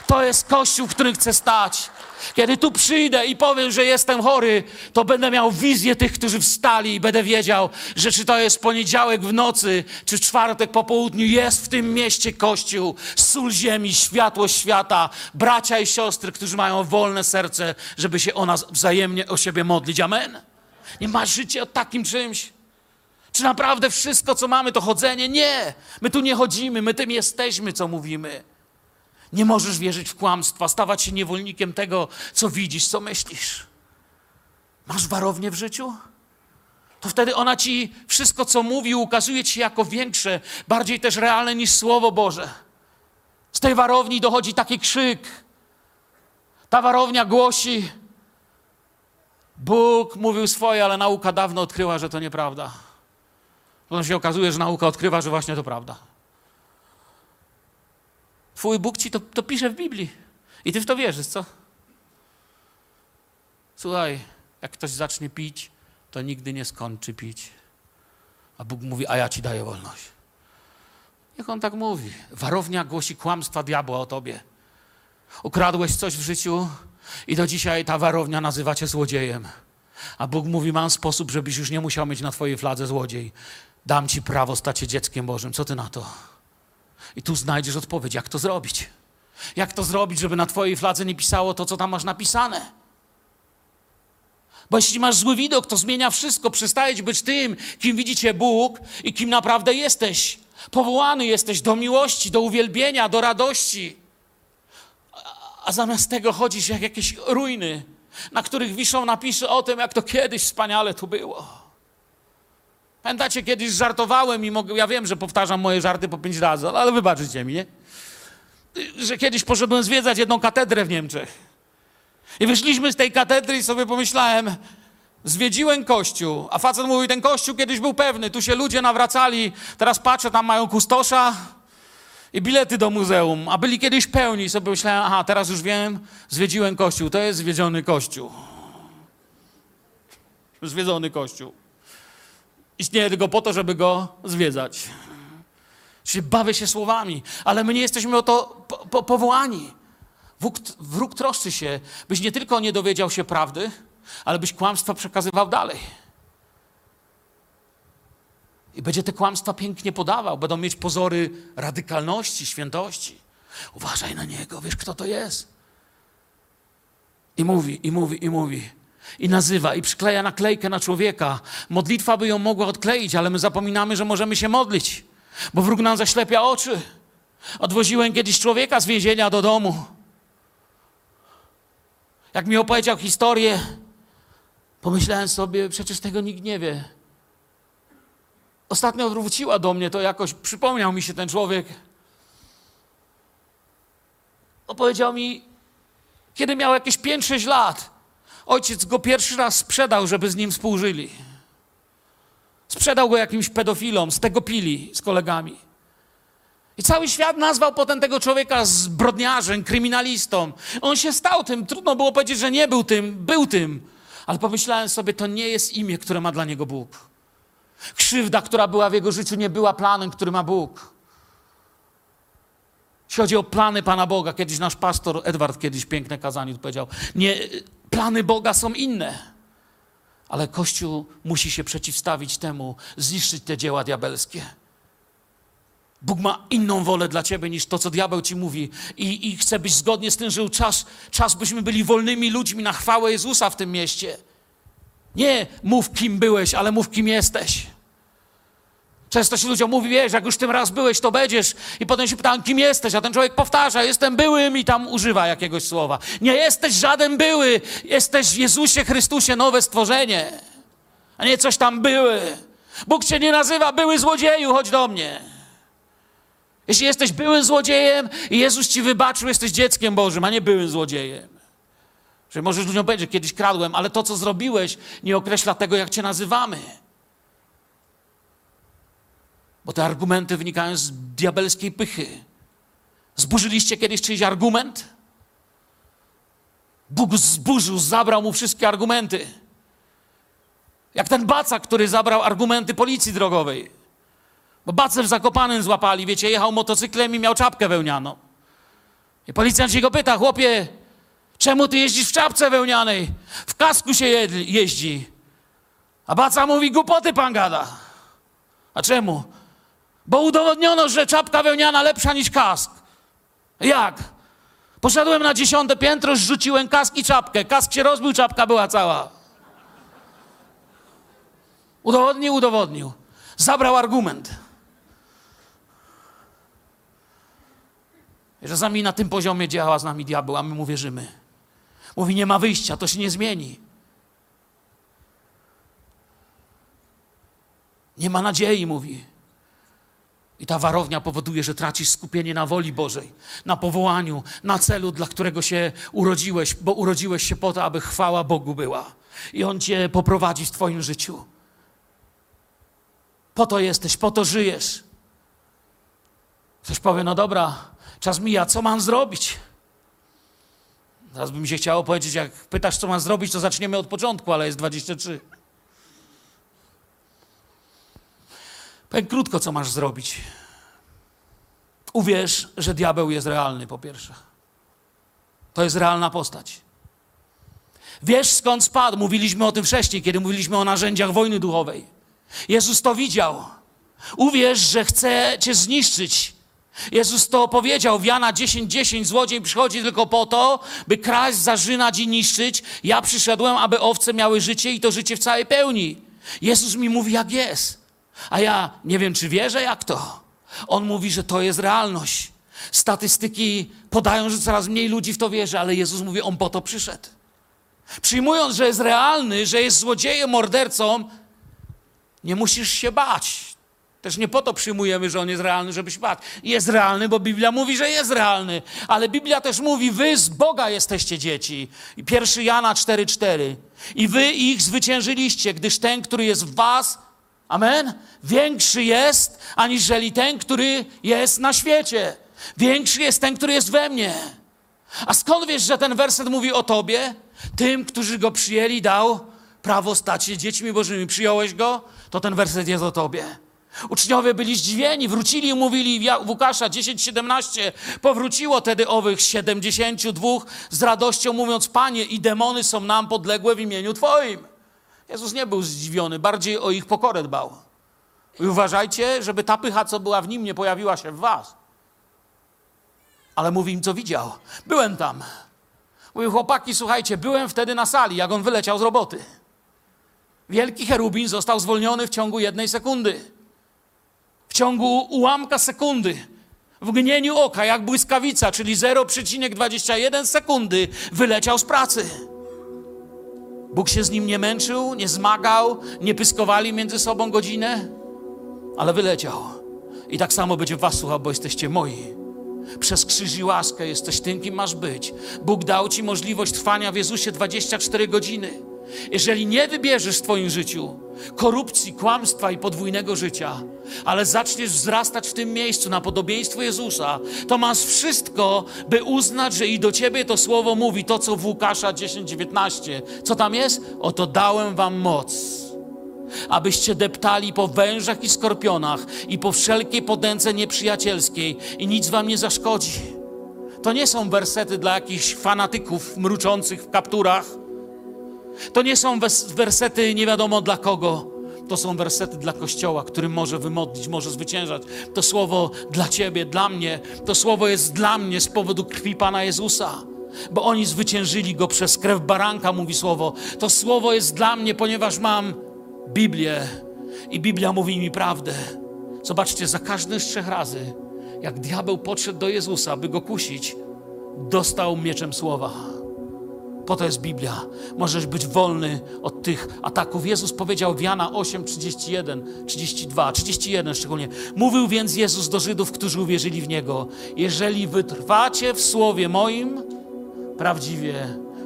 To jest Kościół, w którym chcę stać. Kiedy tu przyjdę i powiem, że jestem chory, to będę miał wizję tych, którzy wstali i będę wiedział, że czy to jest poniedziałek w nocy, czy czwartek po południu, jest w tym mieście Kościół, sól ziemi, światło świata, bracia i siostry, którzy mają wolne serce, żeby się o nas wzajemnie o siebie modlić. Amen. Nie masz życia o takim czymś? Czy naprawdę wszystko, co mamy, to chodzenie? Nie. My tu nie chodzimy, my tym jesteśmy, co mówimy. Nie możesz wierzyć w kłamstwa, stawać się niewolnikiem tego, co widzisz, co myślisz. Masz warownię w życiu? To wtedy ona ci wszystko, co mówi, ukazuje ci jako większe, bardziej też realne niż Słowo Boże. Z tej warowni dochodzi taki krzyk. Ta warownia głosi: Bóg mówił swoje, ale nauka dawno odkryła, że to nieprawda. Potem się okazuje, że nauka odkrywa, że właśnie to prawda. Twój Bóg ci to, to pisze w Biblii. I ty w to wierzysz, co? Słuchaj, jak ktoś zacznie pić, to nigdy nie skończy pić. A Bóg mówi, a ja ci daję wolność. Niech on tak mówi. Warownia głosi kłamstwa diabła o tobie. Ukradłeś coś w życiu i do dzisiaj ta warownia nazywa cię złodziejem. A Bóg mówi, mam sposób, żebyś już nie musiał mieć na twojej fladze złodziej. Dam ci prawo stać się dzieckiem Bożym. Co ty na to? I tu znajdziesz odpowiedź, jak to zrobić. Jak to zrobić, żeby na Twojej fladze nie pisało to, co tam masz napisane? Bo jeśli masz zły widok, to zmienia wszystko. Przestajesz być tym, kim widzicie Bóg i kim naprawdę jesteś. Powołany jesteś do miłości, do uwielbienia, do radości. A, a zamiast tego chodzisz jak jakieś ruiny, na których wiszą napisy o tym, jak to kiedyś wspaniale tu było. Pamiętacie, kiedyś żartowałem i mogę, ja wiem, że powtarzam moje żarty po pięć razy, ale wybaczycie mi, nie? Że kiedyś poszedłem zwiedzać jedną katedrę w Niemczech. I wyszliśmy z tej katedry i sobie pomyślałem, zwiedziłem kościół, a facet mówi, ten kościół kiedyś był pewny, tu się ludzie nawracali, teraz patrzę, tam mają kustosza i bilety do muzeum, a byli kiedyś pełni. I sobie myślałem, aha, teraz już wiem, zwiedziłem kościół, to jest zwiedziony kościół. Zwiedzony kościół. Istnieje tylko po to, żeby go zwiedzać. Czyli bawię się słowami, ale my nie jesteśmy o to po, po, powołani. Wróg, wróg troszczy się, byś nie tylko nie dowiedział się prawdy, ale byś kłamstwa przekazywał dalej. I będzie te kłamstwa pięknie podawał. Będą mieć pozory radykalności, świętości. Uważaj na niego, wiesz kto to jest. I mówi, i mówi, i mówi i nazywa i przykleja naklejkę na człowieka. Modlitwa by ją mogła odkleić, ale my zapominamy, że możemy się modlić, bo wróg nam zaślepia oczy. Odwoziłem kiedyś człowieka z więzienia do domu. Jak mi opowiedział historię, pomyślałem sobie, przecież tego nikt nie wie. Ostatnio wróciła do mnie to jakoś, przypomniał mi się ten człowiek. Opowiedział mi, kiedy miał jakieś 5-6 lat, ojciec go pierwszy raz sprzedał, żeby z nim współżyli. Sprzedał go jakimś pedofilom, z tego pili z kolegami. I cały świat nazwał potem tego człowieka zbrodniarzem, kryminalistą. On się stał tym. Trudno było powiedzieć, że nie był tym. Był tym. Ale pomyślałem sobie, to nie jest imię, które ma dla niego Bóg. Krzywda, która była w jego życiu, nie była planem, który ma Bóg. Jeśli chodzi o plany Pana Boga, kiedyś nasz pastor Edward kiedyś piękne kazanie powiedział, nie, plany Boga są inne. Ale Kościół musi się przeciwstawić temu, zniszczyć te dzieła diabelskie. Bóg ma inną wolę dla ciebie niż to, co diabeł ci mówi. I, i chce, byś zgodnie z tym żył czas, czas, byśmy byli wolnymi ludźmi na chwałę Jezusa w tym mieście. Nie mów, kim byłeś, ale mów, kim jesteś. Często się ludziom mówi, wiesz, jak już tym raz byłeś, to będziesz. I potem się pytam, kim jesteś? A ten człowiek powtarza, jestem byłym i tam używa jakiegoś słowa. Nie jesteś żaden były, jesteś w Jezusie Chrystusie nowe stworzenie, a nie coś tam były. Bóg cię nie nazywa były złodzieju, chodź do mnie. Jeśli jesteś byłym złodziejem i Jezus ci wybaczył, jesteś dzieckiem Bożym, a nie byłym złodziejem. Że możesz ludziom powiedzieć, kiedyś kradłem, ale to, co zrobiłeś, nie określa tego, jak cię nazywamy. Bo te argumenty wynikają z diabelskiej pychy. Zburzyliście kiedyś czyjś argument? Bóg zburzył, zabrał mu wszystkie argumenty. Jak ten baca, który zabrał argumenty policji drogowej. Bo bacę w Zakopanem złapali, wiecie, jechał motocyklem i miał czapkę wełnianą. I policjant się go pyta, chłopie, czemu ty jeździsz w czapce wełnianej? W kasku się jeździ. A baca mówi, głupoty pan gada. A czemu? Bo udowodniono, że czapka wełniana lepsza niż kask. Jak? Poszedłem na dziesiąte piętro, zrzuciłem kask i czapkę. Kask się rozbił, czapka była cała. Udowodnił, udowodnił. Zabrał argument. Czasami na tym poziomie działa z nami diabeł, a my mu wierzymy. Mówi, nie ma wyjścia, to się nie zmieni. Nie ma nadziei, mówi. I ta warownia powoduje, że tracisz skupienie na woli Bożej, na powołaniu, na celu, dla którego się urodziłeś, bo urodziłeś się po to, aby chwała Bogu była. I On cię poprowadzi w Twoim życiu. Po to jesteś, po to żyjesz. Ktoś powie, no dobra, czas mija, co mam zrobić? Teraz by mi się chciało powiedzieć, jak pytasz, co mam zrobić, to zaczniemy od początku, ale jest 23. Powiem krótko, co masz zrobić. Uwierz, że diabeł jest realny, po pierwsze. To jest realna postać. Wiesz, skąd spadł. Mówiliśmy o tym wcześniej, kiedy mówiliśmy o narzędziach wojny duchowej. Jezus to widział. Uwierz, że chce cię zniszczyć. Jezus to powiedział w Jana 10:10. 10, Złodziej przychodzi tylko po to, by kraść, zarzynać i niszczyć. Ja przyszedłem, aby owce miały życie i to życie w całej pełni. Jezus mi mówi, jak jest. A ja nie wiem, czy wierzę, jak to. On mówi, że to jest realność. Statystyki podają, że coraz mniej ludzi w to wierzy, ale Jezus mówi, on po to przyszedł. Przyjmując, że jest realny, że jest złodziejem, mordercą, nie musisz się bać. Też nie po to przyjmujemy, że on jest realny, żeby się bać. Jest realny, bo Biblia mówi, że jest realny. Ale Biblia też mówi, wy z Boga jesteście dzieci. I 1 Jana 4,4. I wy ich zwyciężyliście, gdyż ten, który jest w was, Amen? Większy jest, aniżeli ten, który jest na świecie. Większy jest ten, który jest we mnie. A skąd wiesz, że ten werset mówi o tobie? Tym, którzy go przyjęli, dał prawo stać się dziećmi bożymi. Przyjąłeś go? To ten werset jest o tobie. Uczniowie byli zdziwieni, wrócili i mówili w Łukasza 10:17. Powróciło tedy owych 72 z radością, mówiąc: Panie, i demony są nam podległe w imieniu Twoim. Jezus nie był zdziwiony, bardziej o ich pokorę dbał. I uważajcie, żeby ta pycha, co była w nim, nie pojawiła się w was. Ale mówi im, co widział. Byłem tam. Mówi, chłopaki, słuchajcie, byłem wtedy na sali, jak on wyleciał z roboty. Wielki cherubin został zwolniony w ciągu jednej sekundy. W ciągu ułamka sekundy W mgnieniu oka, jak błyskawica, czyli 0,21 sekundy, wyleciał z pracy. Bóg się z nim nie męczył, nie zmagał, nie pyskowali między sobą godzinę, ale wyleciał. I tak samo będzie was słuchał, bo jesteście moi. Przez krzyż i łaskę jesteś tym, kim masz być. Bóg dał ci możliwość trwania w Jezusie 24 godziny. Jeżeli nie wybierzesz w Twoim życiu korupcji, kłamstwa i podwójnego życia, ale zaczniesz wzrastać w tym miejscu na podobieństwo Jezusa, to masz wszystko, by uznać, że i do Ciebie to słowo mówi, to co w Łukasza 10:19. Co tam jest? Oto dałem Wam moc abyście deptali po wężach i skorpionach i po wszelkiej podęce nieprzyjacielskiej i nic wam nie zaszkodzi. To nie są wersety dla jakichś fanatyków mruczących w kapturach. To nie są wersety nie wiadomo dla kogo. To są wersety dla Kościoła, który może wymodlić, może zwyciężać. To słowo dla Ciebie, dla mnie. To słowo jest dla mnie z powodu krwi Pana Jezusa. Bo oni zwyciężyli Go przez krew baranka, mówi słowo. To słowo jest dla mnie, ponieważ mam Biblię i Biblia mówi mi prawdę. Zobaczcie, za każdym z trzech razy, jak diabeł podszedł do Jezusa, by go kusić, dostał mieczem słowa. Po to jest Biblia. Możesz być wolny od tych ataków. Jezus powiedział w Jana 8, 31, 32, 31 szczególnie. Mówił więc Jezus do Żydów, którzy uwierzyli w Niego. Jeżeli wytrwacie w słowie moim, prawdziwie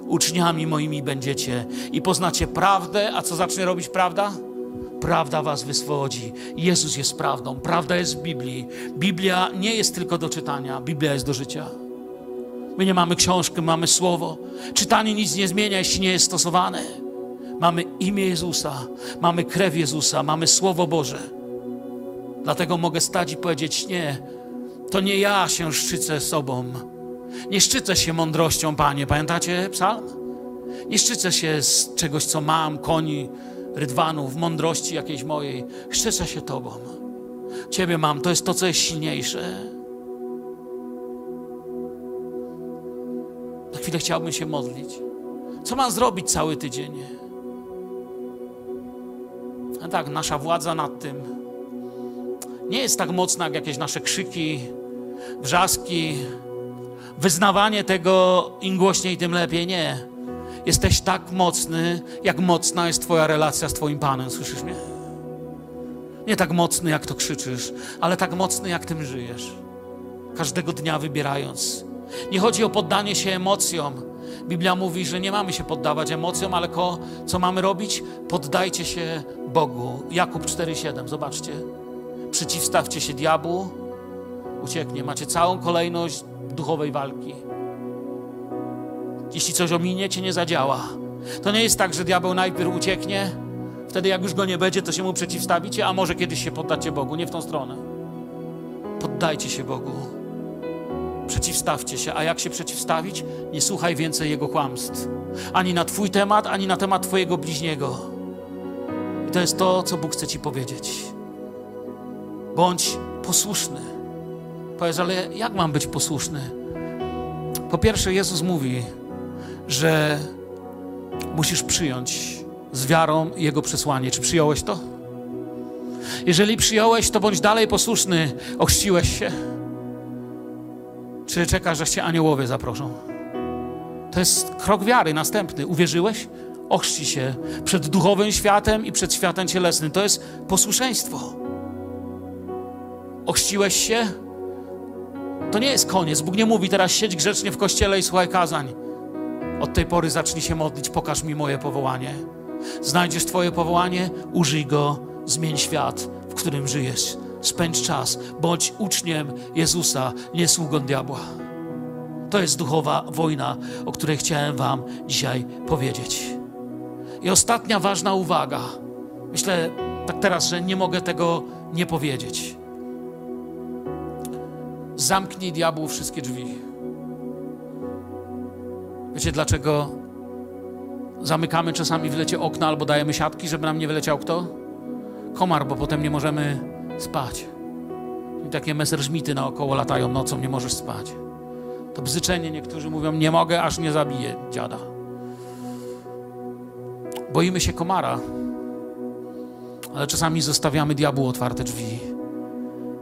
uczniami moimi będziecie i poznacie prawdę, a co zacznie robić prawda? Prawda was wyswobodzi. Jezus jest prawdą. Prawda jest w Biblii. Biblia nie jest tylko do czytania, Biblia jest do życia. My nie mamy książki, mamy słowo. Czytanie nic nie zmienia, jeśli nie jest stosowane. Mamy imię Jezusa, mamy krew Jezusa, mamy Słowo Boże. Dlatego mogę stać i powiedzieć: Nie, to nie ja się szczycę sobą. Nie szczycę się mądrością, Panie. Pamiętacie psalm? Nie szczycę się z czegoś, co mam, koni, rydwanów, mądrości jakiejś mojej. Szczycę się Tobą. Ciebie mam, to jest to, co jest silniejsze. Chwilę chciałbym się modlić. Co mam zrobić cały tydzień? A tak, nasza władza nad tym nie jest tak mocna jak jakieś nasze krzyki, wrzaski, wyznawanie tego im głośniej, tym lepiej. Nie. Jesteś tak mocny, jak mocna jest Twoja relacja z Twoim Panem. Słyszysz mnie? Nie tak mocny, jak to krzyczysz, ale tak mocny, jak tym żyjesz. Każdego dnia wybierając nie chodzi o poddanie się emocjom. Biblia mówi, że nie mamy się poddawać emocjom, ale ko, co mamy robić? Poddajcie się Bogu. Jakub 4,7, zobaczcie. Przeciwstawcie się diabłu, ucieknie. Macie całą kolejność duchowej walki. Jeśli coś ominiecie, nie zadziała. To nie jest tak, że diabeł najpierw ucieknie, wtedy jak już go nie będzie, to się mu przeciwstawicie, a może kiedyś się poddacie Bogu. Nie w tą stronę. Poddajcie się Bogu. Przeciwstawcie się. A jak się przeciwstawić? Nie słuchaj więcej jego kłamstw. Ani na Twój temat, ani na temat Twojego bliźniego. I to jest to, co Bóg chce Ci powiedzieć. Bądź posłuszny. Powiedz, ale jak mam być posłuszny? Po pierwsze, Jezus mówi, że musisz przyjąć z wiarą Jego przesłanie. Czy przyjąłeś to? Jeżeli przyjąłeś, to bądź dalej posłuszny. Ochrzciłeś się czy czekasz, że cię aniołowie zaproszą? To jest krok wiary następny. Uwierzyłeś? Ochrzci się przed duchowym światem i przed światem cielesnym. To jest posłuszeństwo. Ochrzciłeś się? To nie jest koniec. Bóg nie mówi teraz siedź grzecznie w kościele i słuchaj kazań. Od tej pory zacznij się modlić, pokaż mi moje powołanie. Znajdziesz Twoje powołanie, użyj go, zmień świat, w którym żyjesz spędź czas, bądź uczniem Jezusa, nie sługą diabła. To jest duchowa wojna, o której chciałem Wam dzisiaj powiedzieć. I ostatnia ważna uwaga. Myślę tak teraz, że nie mogę tego nie powiedzieć. Zamknij diabłu wszystkie drzwi. Wiecie dlaczego zamykamy czasami w lecie okna albo dajemy siatki, żeby nam nie wyleciał kto? Komar, bo potem nie możemy spać. I takie messerschmitty naokoło latają nocą, nie możesz spać. To bzyczenie niektórzy mówią, nie mogę, aż nie zabiję dziada. Boimy się komara, ale czasami zostawiamy diabłu otwarte drzwi.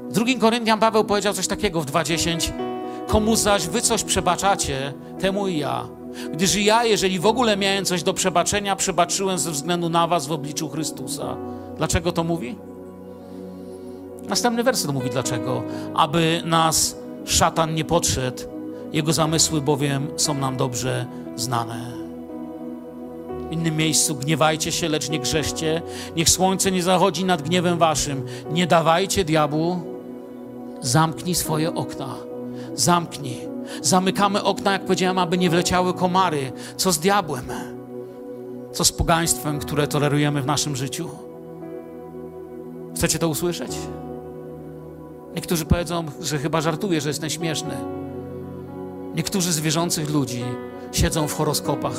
W drugim Koryntian Paweł powiedział coś takiego w 2.10. Komu zaś wy coś przebaczacie, temu i ja. Gdyż ja, jeżeli w ogóle miałem coś do przebaczenia, przebaczyłem ze względu na was w obliczu Chrystusa. Dlaczego to mówi? Następny werset mówi dlaczego. Aby nas szatan nie podszedł, jego zamysły bowiem są nam dobrze znane. W innym miejscu gniewajcie się, lecz nie grzeszcie. Niech słońce nie zachodzi nad gniewem waszym. Nie dawajcie diabłu. Zamknij swoje okna. Zamknij. Zamykamy okna, jak powiedziałem, aby nie wleciały komary. Co z diabłem? Co z pogaństwem, które tolerujemy w naszym życiu? Chcecie to usłyszeć? Niektórzy powiedzą, że chyba żartuję, że jestem śmieszny. Niektórzy z wierzących ludzi siedzą w horoskopach.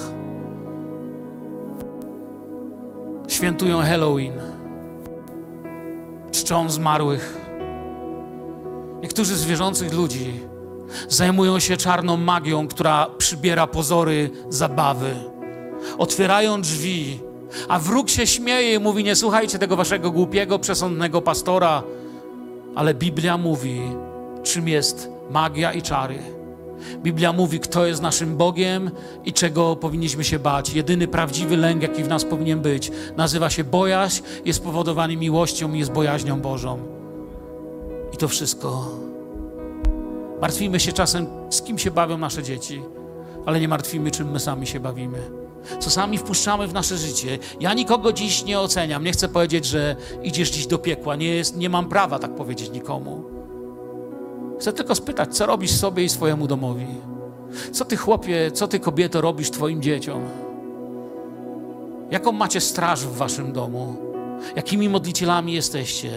Świętują Halloween. Czczą zmarłych. Niektórzy z wierzących ludzi zajmują się czarną magią, która przybiera pozory zabawy. Otwierają drzwi, a wróg się śmieje i mówi: Nie słuchajcie tego waszego głupiego, przesądnego pastora. Ale Biblia mówi, czym jest magia i czary. Biblia mówi, kto jest naszym Bogiem i czego powinniśmy się bać. Jedyny prawdziwy lęk, jaki w nas powinien być, nazywa się bojaźń, jest spowodowany miłością i jest bojaźnią Bożą. I to wszystko. Martwimy się czasem, z kim się bawią nasze dzieci, ale nie martwimy, czym my sami się bawimy. Co sami wpuszczamy w nasze życie. Ja nikogo dziś nie oceniam. Nie chcę powiedzieć, że idziesz dziś do piekła. Nie, jest, nie mam prawa tak powiedzieć nikomu. Chcę tylko spytać, co robisz sobie i swojemu domowi? Co ty, chłopie, co ty, kobieto, robisz twoim dzieciom? Jaką macie straż w waszym domu? Jakimi modlicielami jesteście?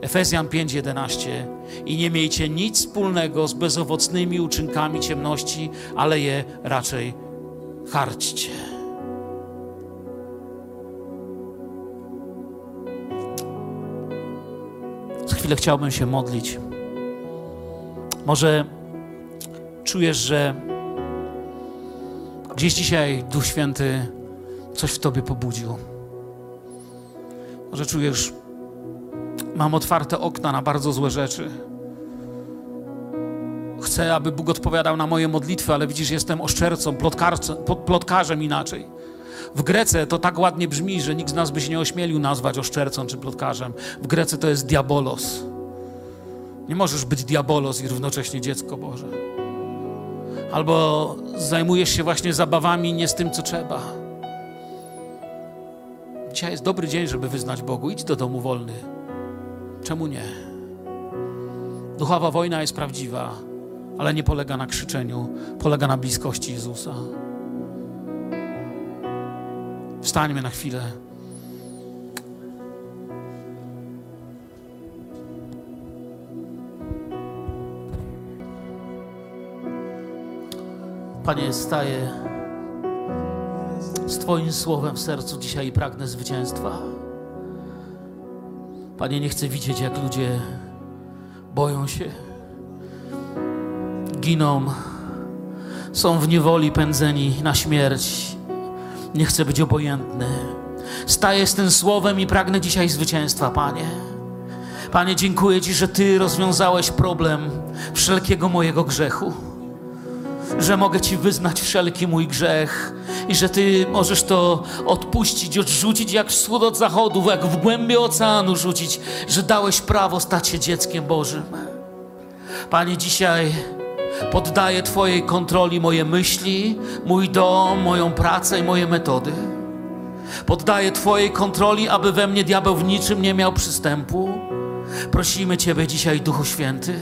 Efezjan 5:11 i nie miejcie nic wspólnego z bezowocnymi uczynkami ciemności, ale je raczej karćcie. Za chwilę chciałbym się modlić. Może czujesz, że gdzieś dzisiaj Duch Święty coś w tobie pobudził. Może czujesz, mam otwarte okna na bardzo złe rzeczy. Chcę, aby Bóg odpowiadał na moje modlitwy, ale widzisz, jestem oszczercą, plotkarzem inaczej. W Grece to tak ładnie brzmi, że nikt z nas by się nie ośmielił nazwać oszczercą czy plotkarzem. W Grece to jest diabolos. Nie możesz być diabolos i równocześnie dziecko Boże. Albo zajmujesz się właśnie zabawami nie z tym, co trzeba. Dzisiaj jest dobry dzień, żeby wyznać Bogu. Idź do domu wolny. Czemu nie? Duchowa wojna jest prawdziwa, ale nie polega na krzyczeniu, polega na bliskości Jezusa. Wstańmy na chwilę. Panie, staję z Twoim słowem w sercu dzisiaj i pragnę zwycięstwa. Panie, nie chcę widzieć, jak ludzie boją się, giną, są w niewoli pędzeni na śmierć. Nie chcę być obojętny. Staję z tym słowem i pragnę dzisiaj zwycięstwa, Panie. Panie, dziękuję Ci, że Ty rozwiązałeś problem wszelkiego mojego grzechu że mogę Ci wyznać wszelki mój grzech i że Ty możesz to odpuścić, odrzucić jak wschód od zachodu, jak w głębie oceanu rzucić, że dałeś prawo stać się dzieckiem Bożym. Panie, dzisiaj poddaję Twojej kontroli moje myśli, mój dom, moją pracę i moje metody. Poddaję Twojej kontroli, aby we mnie diabeł w niczym nie miał przystępu. Prosimy Ciebie dzisiaj, Duchu Święty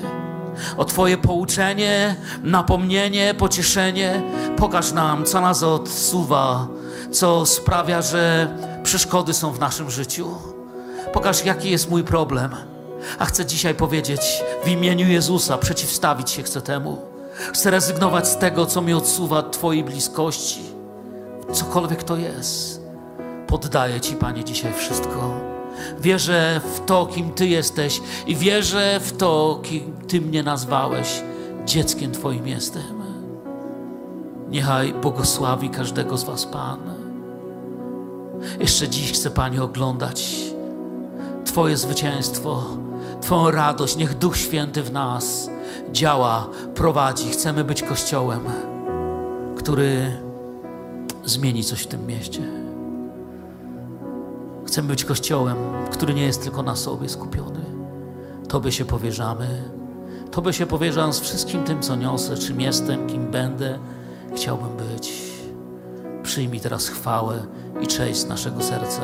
o Twoje pouczenie, napomnienie, pocieszenie. Pokaż nam, co nas odsuwa, co sprawia, że przeszkody są w naszym życiu. Pokaż, jaki jest mój problem. A chcę dzisiaj powiedzieć w imieniu Jezusa, przeciwstawić się chcę temu. Chcę rezygnować z tego, co mi odsuwa od Twojej bliskości. Cokolwiek to jest. Poddaję Ci, Panie, dzisiaj wszystko. Wierzę w to, kim Ty jesteś i wierzę w to, kim Ty mnie nazwałeś. Dzieckiem Twoim jestem. Niechaj błogosławi każdego z Was Pan. Jeszcze dziś chcę, Panie, oglądać Twoje zwycięstwo Twoją radość. Niech Duch Święty w nas działa, prowadzi. Chcemy być Kościołem, który zmieni coś w tym mieście. Chcemy być Kościołem, który nie jest tylko na sobie skupiony. Tobie się powierzamy. Tobie się powierzam z wszystkim tym, co niosę, czym jestem, kim będę. Chciałbym być. Przyjmij teraz chwałę i cześć z naszego serca.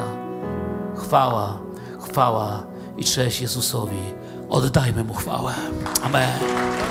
Chwała, chwała i cześć Jezusowi. Oddajmy Mu chwałę. Amen.